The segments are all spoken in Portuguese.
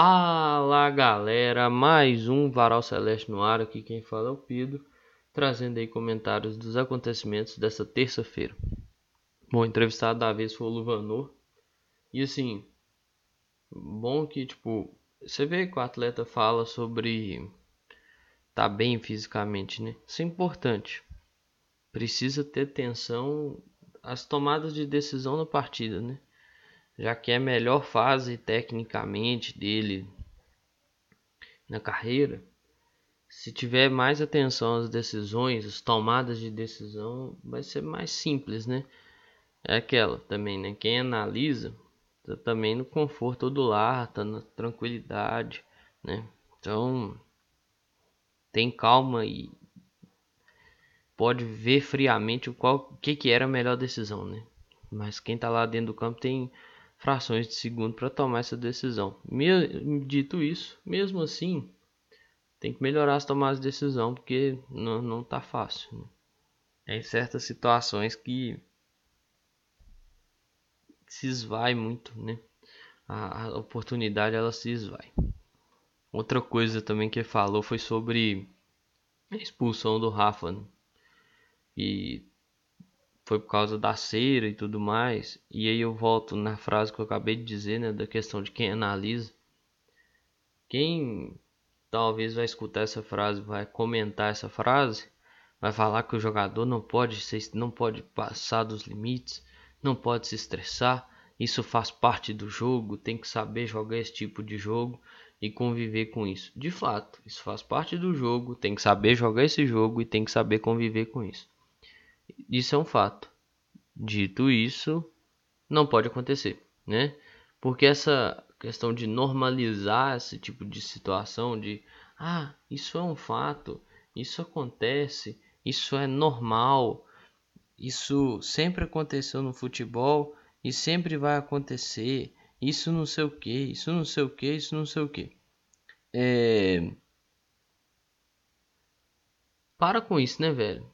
Fala galera, mais um Varal Celeste no ar, aqui quem fala é o Pedro, trazendo aí comentários dos acontecimentos dessa terça-feira. Bom, entrevistado da vez foi o Luvanor, e assim, bom que tipo, você vê que o atleta fala sobre tá bem fisicamente, né? Isso é importante. Precisa ter atenção às tomadas de decisão na partida, né? Já que é a melhor fase tecnicamente dele na carreira, se tiver mais atenção às decisões, às tomadas de decisão, vai ser mais simples, né? É aquela também, né? Quem analisa tá também no conforto do lar, tá na tranquilidade, né? Então, tem calma e pode ver friamente qual que que era a melhor decisão, né? Mas quem tá lá dentro do campo tem frações de segundo para tomar essa decisão. Me, dito isso, mesmo assim, tem que melhorar as tomadas de decisão porque não, não tá fácil. Né? É em certas situações que se esvai muito, né? A, a oportunidade ela se esvai. Outra coisa também que falou foi sobre a expulsão do Rafa. Né? E foi por causa da cera e tudo mais. E aí eu volto na frase que eu acabei de dizer, né, da questão de quem analisa. Quem talvez vai escutar essa frase, vai comentar essa frase, vai falar que o jogador não pode ser, não pode passar dos limites, não pode se estressar. Isso faz parte do jogo, tem que saber jogar esse tipo de jogo e conviver com isso. De fato, isso faz parte do jogo, tem que saber jogar esse jogo e tem que saber conviver com isso. Isso é um fato. Dito isso, não pode acontecer, né? Porque essa questão de normalizar esse tipo de situação de ah, isso é um fato, isso acontece, isso é normal, isso sempre aconteceu no futebol e sempre vai acontecer, isso não sei o que, isso não sei o que, isso não sei o que. É... Para com isso, né, velho?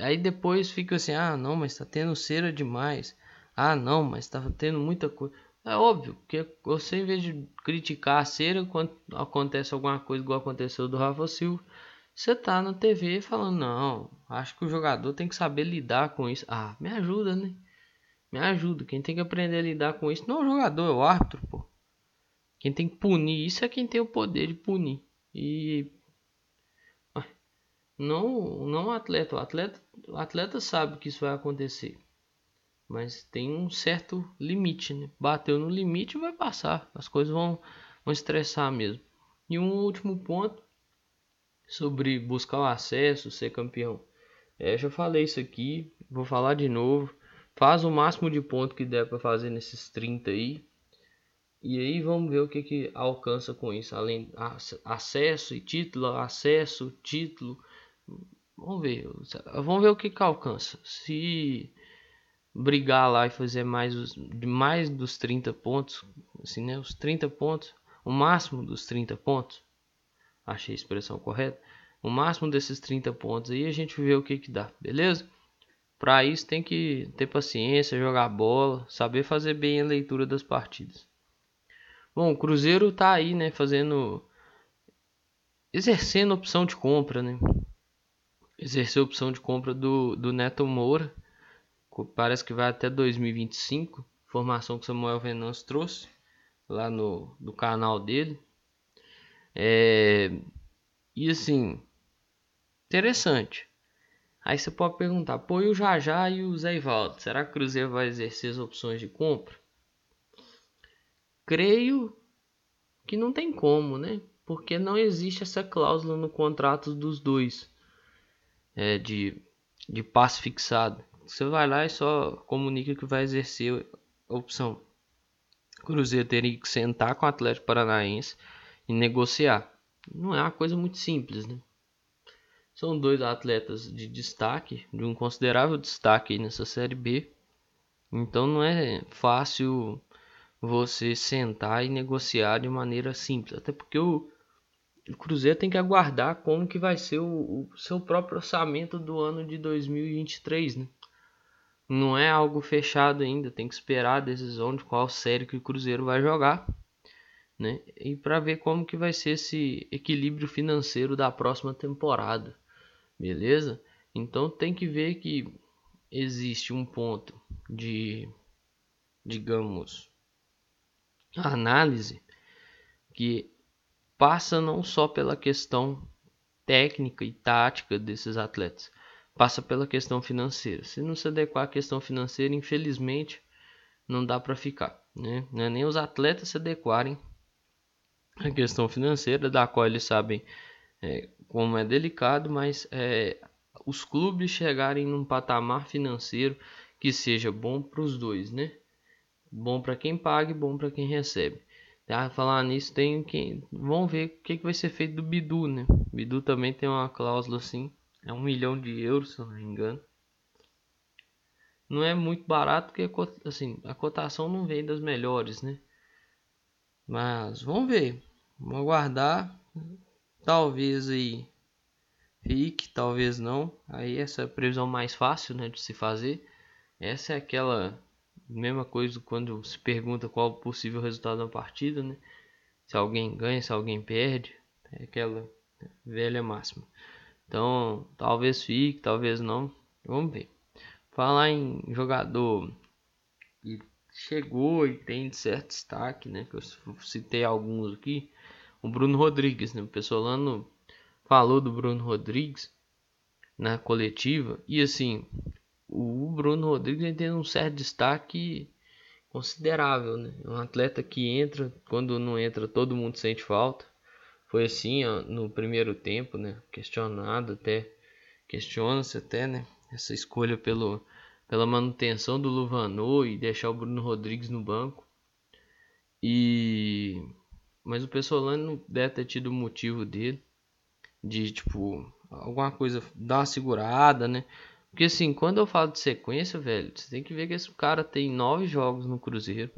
Aí depois fica assim, ah não, mas tá tendo cera demais. Ah não, mas tá tendo muita coisa. É óbvio, porque você em vez de criticar a cera quando acontece alguma coisa igual aconteceu do Rafa Silva, você tá na TV falando, não, acho que o jogador tem que saber lidar com isso. Ah, me ajuda, né? Me ajuda. Quem tem que aprender a lidar com isso não é o jogador, é o árbitro, pô. Quem tem que punir isso é quem tem o poder de punir. E não, não atleta. O atleta, o atleta sabe que isso vai acontecer. Mas tem um certo limite, né? Bateu no limite vai passar. As coisas vão, vão estressar mesmo. E um último ponto sobre buscar o acesso, ser campeão. É, já falei isso aqui, vou falar de novo. Faz o máximo de ponto que der para fazer nesses 30 aí. E aí vamos ver o que, que alcança com isso. Além acesso e título, acesso, título Vamos ver. Vamos ver o que, que alcança. Se brigar lá e fazer mais, os, mais dos 30 pontos, assim, né? Os 30 pontos, o máximo dos 30 pontos. Achei a expressão correta. O máximo desses 30 pontos aí a gente vê o que que dá, beleza? Para isso tem que ter paciência, jogar bola, saber fazer bem a leitura das partidas. Bom, o Cruzeiro tá aí, né, fazendo exercendo opção de compra, né? Exercer a opção de compra do, do Neto Moura. Parece que vai até 2025. Informação que Samuel Venâncio trouxe lá no, no canal dele. É, e assim, interessante. Aí você pode perguntar, pô, e o Jajá e o Zé Ivaldo? Será que o Cruzeiro vai exercer as opções de compra? Creio que não tem como, né? Porque não existe essa cláusula no contrato dos dois é, de, de passe fixado. Você vai lá e só comunica que vai exercer a opção. O Cruzeiro teria que sentar com o Atlético Paranaense e negociar. Não é uma coisa muito simples, né? São dois atletas de destaque, de um considerável destaque nessa Série B. Então não é fácil você sentar e negociar de maneira simples. Até porque o, o Cruzeiro tem que aguardar como que vai ser o, o, seu próprio orçamento do ano de 2023, né? Não é algo fechado ainda, tem que esperar a decisão de qual série que o Cruzeiro vai jogar. né? E para ver como que vai ser esse equilíbrio financeiro da próxima temporada, beleza? Então tem que ver que existe um ponto de, digamos, análise que passa não só pela questão técnica e tática desses atletas, passa pela questão financeira. Se não se adequar à questão financeira, infelizmente, não dá para ficar. Né? É nem os atletas se adequarem à questão financeira, da qual eles sabem é, como é delicado, mas é, os clubes chegarem num patamar financeiro que seja bom para os dois, né? Bom para quem paga e bom para quem recebe. Ah, falar nisso, tem quem. Vamos ver o que, que vai ser feito do Bidu, né? Bidu também tem uma cláusula assim. É um milhão de euros, se eu não me engano. Não é muito barato, porque assim, a cotação não vem das melhores, né? Mas vamos ver. Vamos aguardar. Talvez aí fique, talvez não. Aí essa é a previsão mais fácil né, de se fazer. Essa é aquela mesma coisa quando se pergunta qual o possível resultado da partida, né? Se alguém ganha, se alguém perde, é aquela velha máxima. Então, talvez fique, talvez não. Vamos ver. Falar em jogador que chegou e tem certo destaque, né? Que eu citei alguns aqui. O Bruno Rodrigues, né? O Pessolano falou do Bruno Rodrigues na coletiva e assim o Bruno Rodrigues tem um certo destaque considerável, né? Um atleta que entra, quando não entra, todo mundo sente falta. Foi assim ó, no primeiro tempo, né? Questionado até, questiona-se até, né? Essa escolha pelo, pela manutenção do Luvanô e deixar o Bruno Rodrigues no banco. E mas o Pessolano não deve ter tido motivo dele de tipo alguma coisa dar uma segurada, né? Porque assim, quando eu falo de sequência, velho, você tem que ver que esse cara tem nove jogos no Cruzeiro.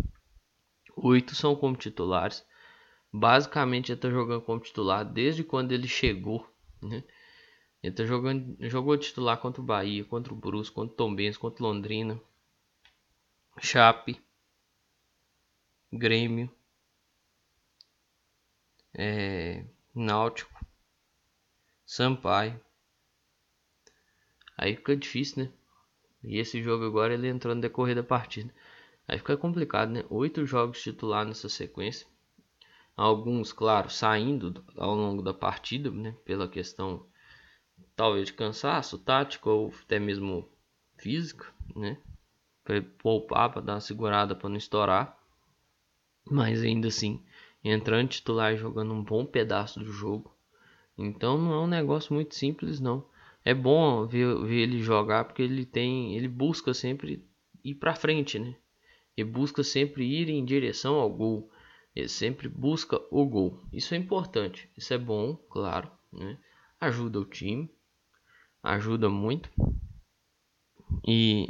Oito são como titulares. Basicamente ele tá jogando como titular desde quando ele chegou, né? Ele tá jogando, jogou titular contra o Bahia, contra o Brusque, contra o Tombense, contra o Londrina, Chape, Grêmio, é, Náutico, Sampaio, Aí fica difícil, né? E esse jogo agora ele entrou no decorrer da partida. Aí fica complicado, né? Oito jogos titular nessa sequência. Alguns, claro, saindo ao longo da partida, né? Pela questão talvez de cansaço tático ou até mesmo físico, né? Para poupar, para dar uma segurada para não estourar. Mas ainda assim, entrando titular e jogando um bom pedaço do jogo. Então não é um negócio muito simples, não é bom ver, ver ele jogar porque ele tem, ele busca sempre ir para frente, né? E busca sempre ir em direção ao gol. Ele sempre busca o gol. Isso é importante. Isso é bom, claro, né? Ajuda o time, ajuda muito. E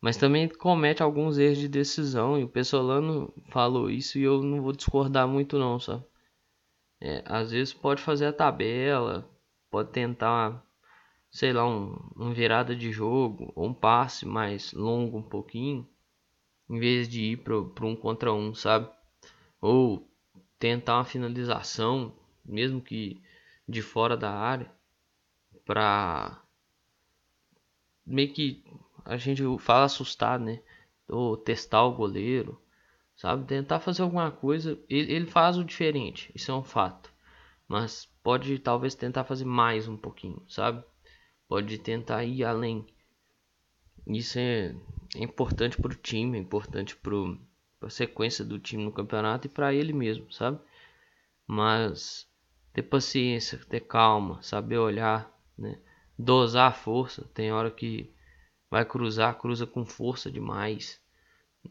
mas também comete alguns erros de decisão e o Pessolano falou isso e eu não vou discordar muito não, sabe? É, às vezes pode fazer a tabela, pode tentar sei lá, um, um virada de jogo ou um passe mais longo um pouquinho, em vez de ir para um contra um, sabe? Ou tentar uma finalização, mesmo que de fora da área, para meio que a gente fala assustar, né? Ou testar o goleiro, sabe? Tentar fazer alguma coisa. Ele, ele faz o diferente, isso é um fato. Mas pode talvez tentar fazer mais um pouquinho, sabe? Pode tentar ir além. Isso é, é importante para o time, é importante para a sequência do time no campeonato e para ele mesmo, sabe? Mas ter paciência, ter calma, saber olhar, né? dosar a força. Tem hora que vai cruzar, cruza com força demais.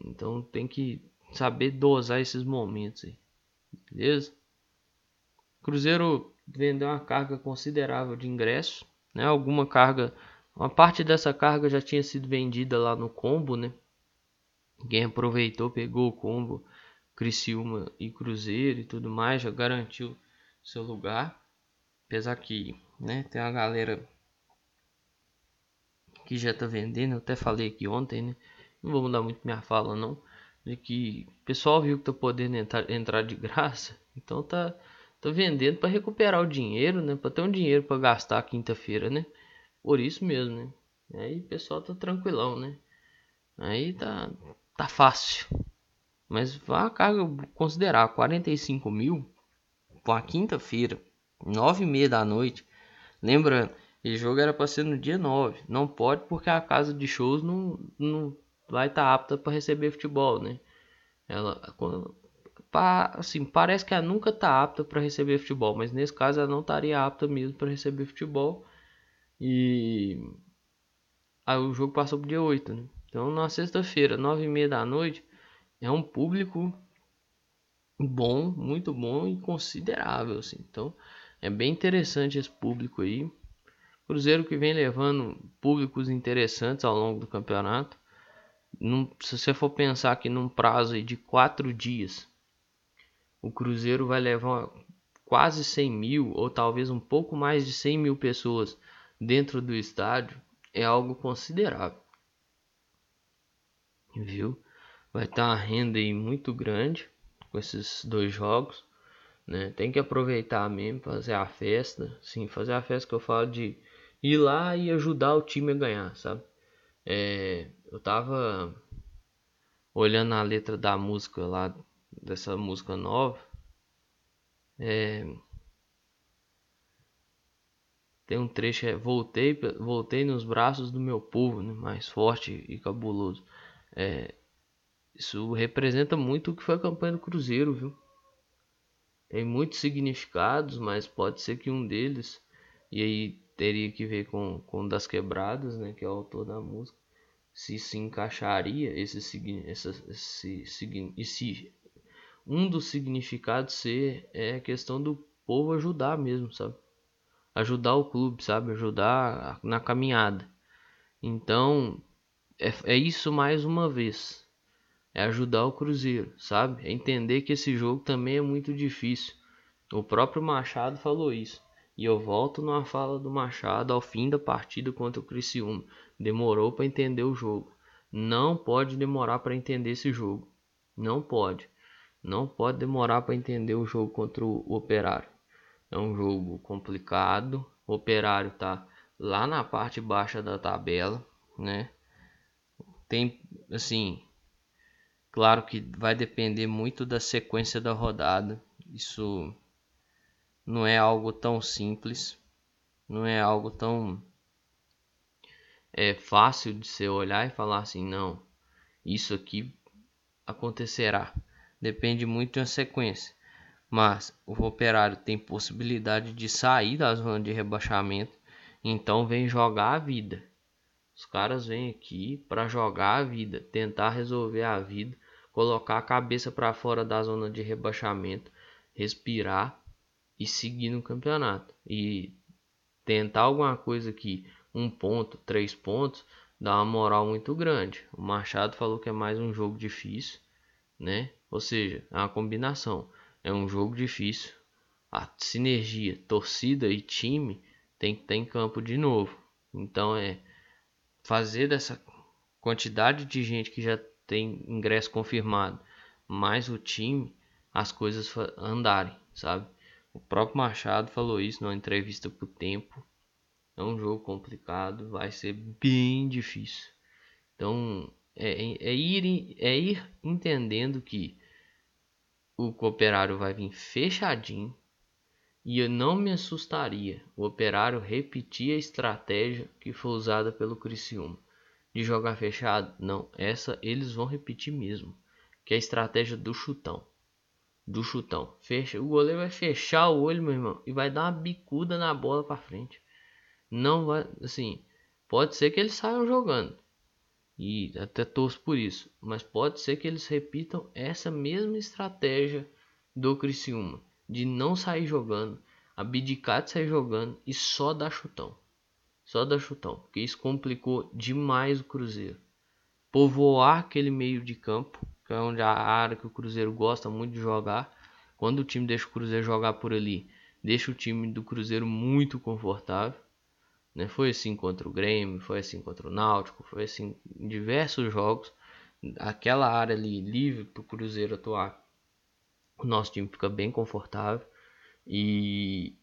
Então tem que saber dosar esses momentos aí. Beleza? Cruzeiro vendeu uma carga considerável de ingressos né? Alguma carga, uma parte dessa carga já tinha sido vendida lá no combo, né? Quem aproveitou pegou o combo Criciúma e Cruzeiro e tudo mais, já garantiu seu lugar. Apesar que, né, tem uma galera que já tá vendendo, eu até falei aqui ontem, né? Não vou mudar muito minha fala não. de que o pessoal viu que tá podendo entrar, entrar de graça, então tá, tá vendendo para recuperar o dinheiro, né? Para ter um dinheiro para gastar quinta-feira, né? Por isso mesmo, né? Aí o pessoal tá tranquilão, né? Aí tá, tá fácil. Mas vá carga considerar 45 mil para quinta-feira, 9 e meia da noite. Lembrando, esse jogo era para ser no dia 9. Não pode porque a casa de shows não, não vai estar tá apta para receber futebol, né? Ela assim, parece que ela nunca tá apta para receber futebol, mas nesse caso ela não estaria apta mesmo para receber futebol. E aí o jogo passou pro dia 8, né? Então na sexta-feira, 9 e meia da noite, é um público bom, muito bom e considerável, assim. Então é bem interessante esse público aí. Cruzeiro que vem levando públicos interessantes ao longo do campeonato. Num, se você for pensar que num prazo de quatro dias, o Cruzeiro vai levar quase 100 mil ou talvez um pouco mais de 100 mil pessoas dentro do estádio, é algo considerável. Viu? Vai estar tá uma renda aí muito grande com esses dois jogos. Né? Tem que aproveitar mesmo, fazer a festa. Sim, fazer a festa que eu falo de ir lá e ajudar o time a ganhar, sabe? É, eu tava olhando a letra da música lá, dessa música nova. É, tem um trecho é voltei voltei nos braços do meu povo né, mais forte e cabuloso é, isso representa muito o que foi a campanha do Cruzeiro viu tem muitos significados mas pode ser que um deles e aí teria que ver com com das quebradas né que é o autor da música se se encaixaria esse esse, esse, esse um dos significados ser é a questão do povo ajudar mesmo sabe ajudar o clube, sabe? Ajudar na caminhada. Então, é, é isso mais uma vez. É ajudar o Cruzeiro, sabe? É entender que esse jogo também é muito difícil. O próprio Machado falou isso. E eu volto numa fala do Machado ao fim da partida contra o Criciúma. Demorou para entender o jogo. Não pode demorar para entender esse jogo. Não pode. Não pode demorar para entender o jogo contra o Operário. É um jogo complicado. O Operário tá lá na parte baixa da tabela, né? Tem assim, claro que vai depender muito da sequência da rodada. Isso não é algo tão simples, não é algo tão é fácil de você olhar e falar assim, não, isso aqui acontecerá. Depende muito da sequência mas o Operário tem possibilidade de sair da zona de rebaixamento, então vem jogar a vida. Os caras vêm aqui para jogar a vida, tentar resolver a vida, colocar a cabeça para fora da zona de rebaixamento, respirar e seguir no campeonato. E tentar alguma coisa aqui, um ponto, três pontos, dá uma moral muito grande. O Machado falou que é mais um jogo difícil, né? Ou seja, é uma combinação é um jogo difícil. A sinergia, torcida e time tem que estar em campo de novo. Então é fazer dessa quantidade de gente que já tem ingresso confirmado, mais o time, as coisas andarem, sabe? O próprio Machado falou isso numa entrevista pro Tempo. É um jogo complicado, vai ser bem difícil. Então é, é, ir, é ir entendendo que o operário vai vir fechadinho e eu não me assustaria o operário repetir a estratégia que foi usada pelo Criciúma de jogar fechado. Não, essa eles vão repetir mesmo, que é a estratégia do chutão. Do chutão. Fecha, o goleiro vai fechar o olho, meu irmão, e vai dar uma bicuda na bola para frente. Não vai, assim, pode ser que eles saiam jogando, e até torço por isso. Mas pode ser que eles repitam essa mesma estratégia do Criciúma de não sair jogando, abdicar de sair jogando e só dar chutão. Só dar chutão, porque isso complicou demais o Cruzeiro. Povoar aquele meio de campo, que é onde a área que o Cruzeiro gosta muito de jogar. Quando o time deixa o Cruzeiro jogar por ali, deixa o time do Cruzeiro muito confortável. Né? Foi assim contra o Grêmio, foi assim contra o Náutico, foi assim em diversos jogos. aquela área ali livre para o Cruzeiro atuar, o nosso time fica bem confortável. E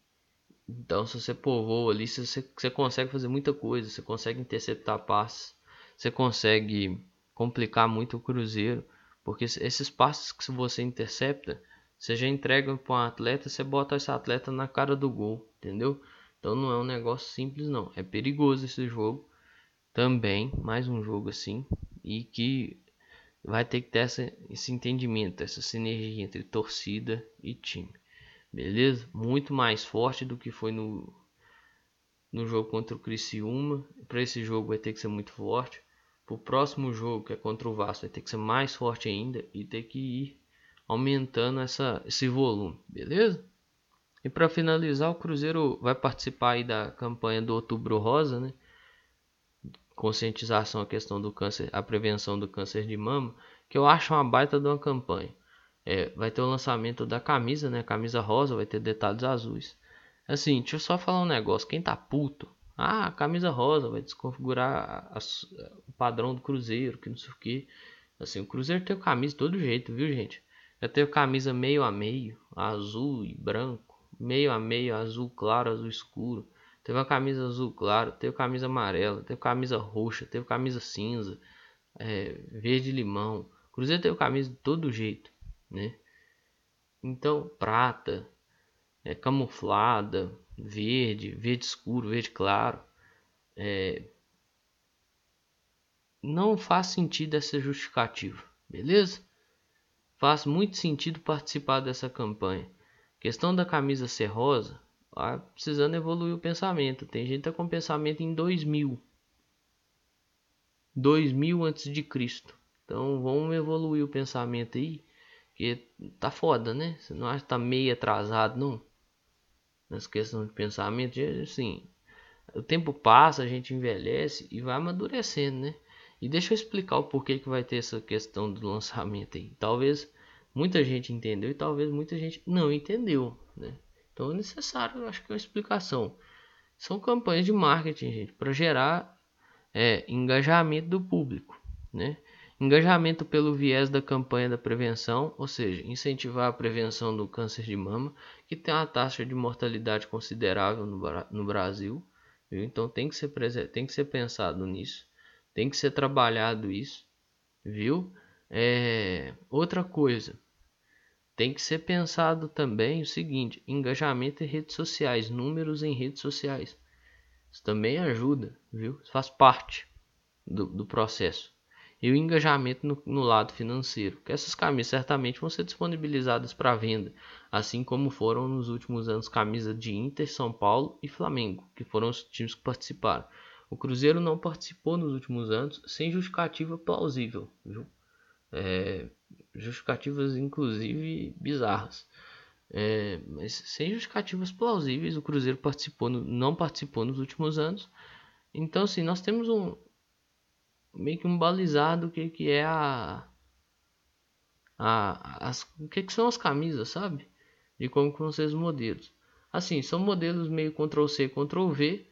então, se você povoa ali, você, você consegue fazer muita coisa. Você consegue interceptar passes, você consegue complicar muito o Cruzeiro, porque esses passes que você intercepta, você já entrega para um atleta, você bota esse atleta na cara do gol, entendeu? Então não é um negócio simples não, é perigoso esse jogo também, mais um jogo assim, e que vai ter que ter essa, esse entendimento, essa sinergia entre torcida e time. Beleza? Muito mais forte do que foi no, no jogo contra o Criciúma. Para esse jogo vai ter que ser muito forte. Para o próximo jogo, que é contra o Vasco, vai ter que ser mais forte ainda e ter que ir aumentando essa, esse volume, beleza? E para finalizar, o Cruzeiro vai participar aí da campanha do Outubro Rosa, né? Conscientização a questão do câncer, a prevenção do câncer de mama, que eu acho uma baita de uma campanha. É, vai ter o lançamento da camisa, né? Camisa rosa, vai ter detalhes azuis. Assim, deixa eu só falar um negócio. Quem tá puto, ah, camisa rosa vai desconfigurar a, a, o padrão do Cruzeiro, que não sei o que. Assim, o Cruzeiro tem camisa de todo jeito, viu, gente? Eu tenho camisa meio a meio, azul e branco, meio a meio, azul claro, azul escuro. Teve uma camisa azul claro, teve camisa amarela, teve camisa roxa, teve camisa cinza, é, verde limão. Cruzeiro teve camisa de todo jeito, né? Então, prata, é, camuflada, verde, verde escuro, verde claro. É, não faz sentido essa justificativa, beleza? Faz muito sentido participar dessa campanha. Questão da camisa ser rosa, tá precisando evoluir o pensamento. Tem gente que tá com pensamento em 2000. 2000 antes de Cristo. Então vamos evoluir o pensamento aí, que tá foda, né? Você não acha que tá meio atrasado, não? nessa questão de pensamento, assim, o tempo passa, a gente envelhece e vai amadurecendo, né? E deixa eu explicar o porquê que vai ter essa questão do lançamento aí. Talvez muita gente entendeu e talvez muita gente não entendeu, né? Então é necessário, eu acho que uma explicação. São campanhas de marketing, gente, para gerar é, engajamento do público, né? Engajamento pelo viés da campanha da prevenção, ou seja, incentivar a prevenção do câncer de mama, que tem uma taxa de mortalidade considerável no, no Brasil. Viu? Então tem que, ser, tem que ser pensado nisso, tem que ser trabalhado isso, viu? É, outra coisa, tem que ser pensado também o seguinte: engajamento em redes sociais, números em redes sociais. Isso também ajuda, viu? Isso faz parte do, do processo e o engajamento no, no, lado financeiro, que essas camisas certamente vão ser disponibilizadas para venda, assim como foram nos últimos anos camisas de Inter, São Paulo e Flamengo, que foram os times que participaram. O Cruzeiro não participou nos últimos anos sem justificativa plausível, viu? É, justificativas inclusive bizarras. É, mas sem justificativas plausíveis, o Cruzeiro participou no, não participou nos últimos anos. Então, assim, nós temos um, meio que um balizado que que é a, a as, o que que são as camisas, sabe? De como que vão ser os modelos. Assim, são modelos meio Ctrl C, Ctrl V.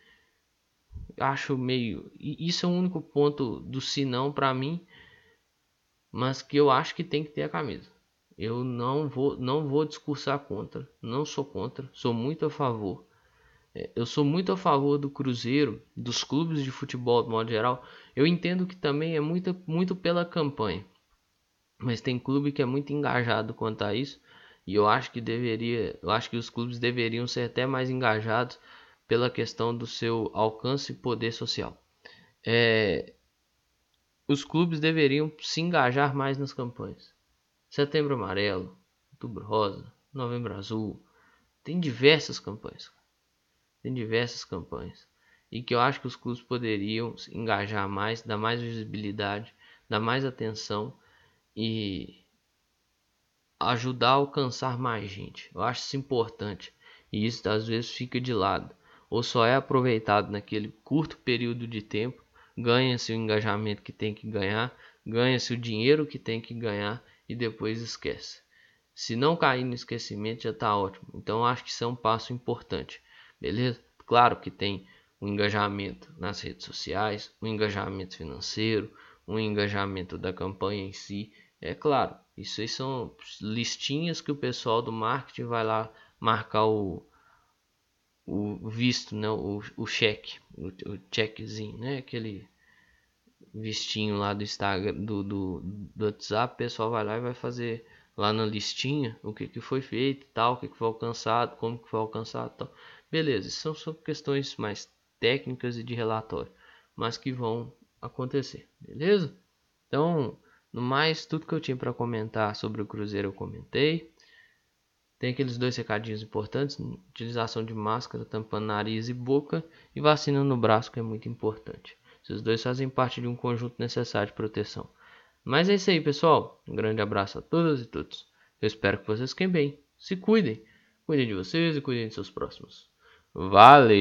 Acho meio isso é o único ponto do sinão para mim, mas que eu acho que tem que ter a camisa. Eu não vou não vou discursar contra, não sou contra, sou muito a favor. É, eu sou muito a favor do Cruzeiro, dos clubes de futebol de modo geral. Eu entendo que também é muito, muito pela campanha. Mas tem clube que é muito engajado quanto a isso. E eu acho que deveria, eu acho que os clubes deveriam ser até mais engajados pela questão do seu alcance e poder social. É, os clubes deveriam se engajar mais nas campanhas. Setembro Amarelo, Outubro Rosa, Novembro Azul, tem diversas campanhas. Tem diversas campanhas. E que eu acho que os clubes poderiam engajar mais, dar mais visibilidade, dar mais atenção e ajudar a alcançar mais gente. Eu acho isso importante. E isso às vezes fica de lado. Ou só é aproveitado naquele curto período de tempo, ganha-se o engajamento que tem que ganhar, ganha-se o dinheiro que tem que ganhar e depois esquece. Se não cair no esquecimento já está ótimo. Então acho que isso é um passo importante. Beleza? Claro que tem o engajamento nas redes sociais, o engajamento financeiro, um engajamento da campanha em si. É claro, isso aí são listinhas que o pessoal do marketing vai lá marcar o, o visto, né? o, o cheque, o, o checkzinho, né? aquele vistinho lá do Instagram, do, do, do WhatsApp, o pessoal vai lá e vai fazer lá na listinha o que, que foi feito tal, o que, que foi alcançado, como que foi alcançado tal. Beleza, são só questões mais técnicas e de relatório, mas que vão acontecer, beleza? Então, no mais, tudo que eu tinha para comentar sobre o Cruzeiro eu comentei. Tem aqueles dois recadinhos importantes: utilização de máscara, tampando nariz e boca, e vacina no braço, que é muito importante. Esses dois fazem parte de um conjunto necessário de proteção. Mas é isso aí, pessoal. Um grande abraço a todas e todos. Eu espero que vocês fiquem bem. Se cuidem. Cuidem de vocês e cuidem de seus próximos. Valeu!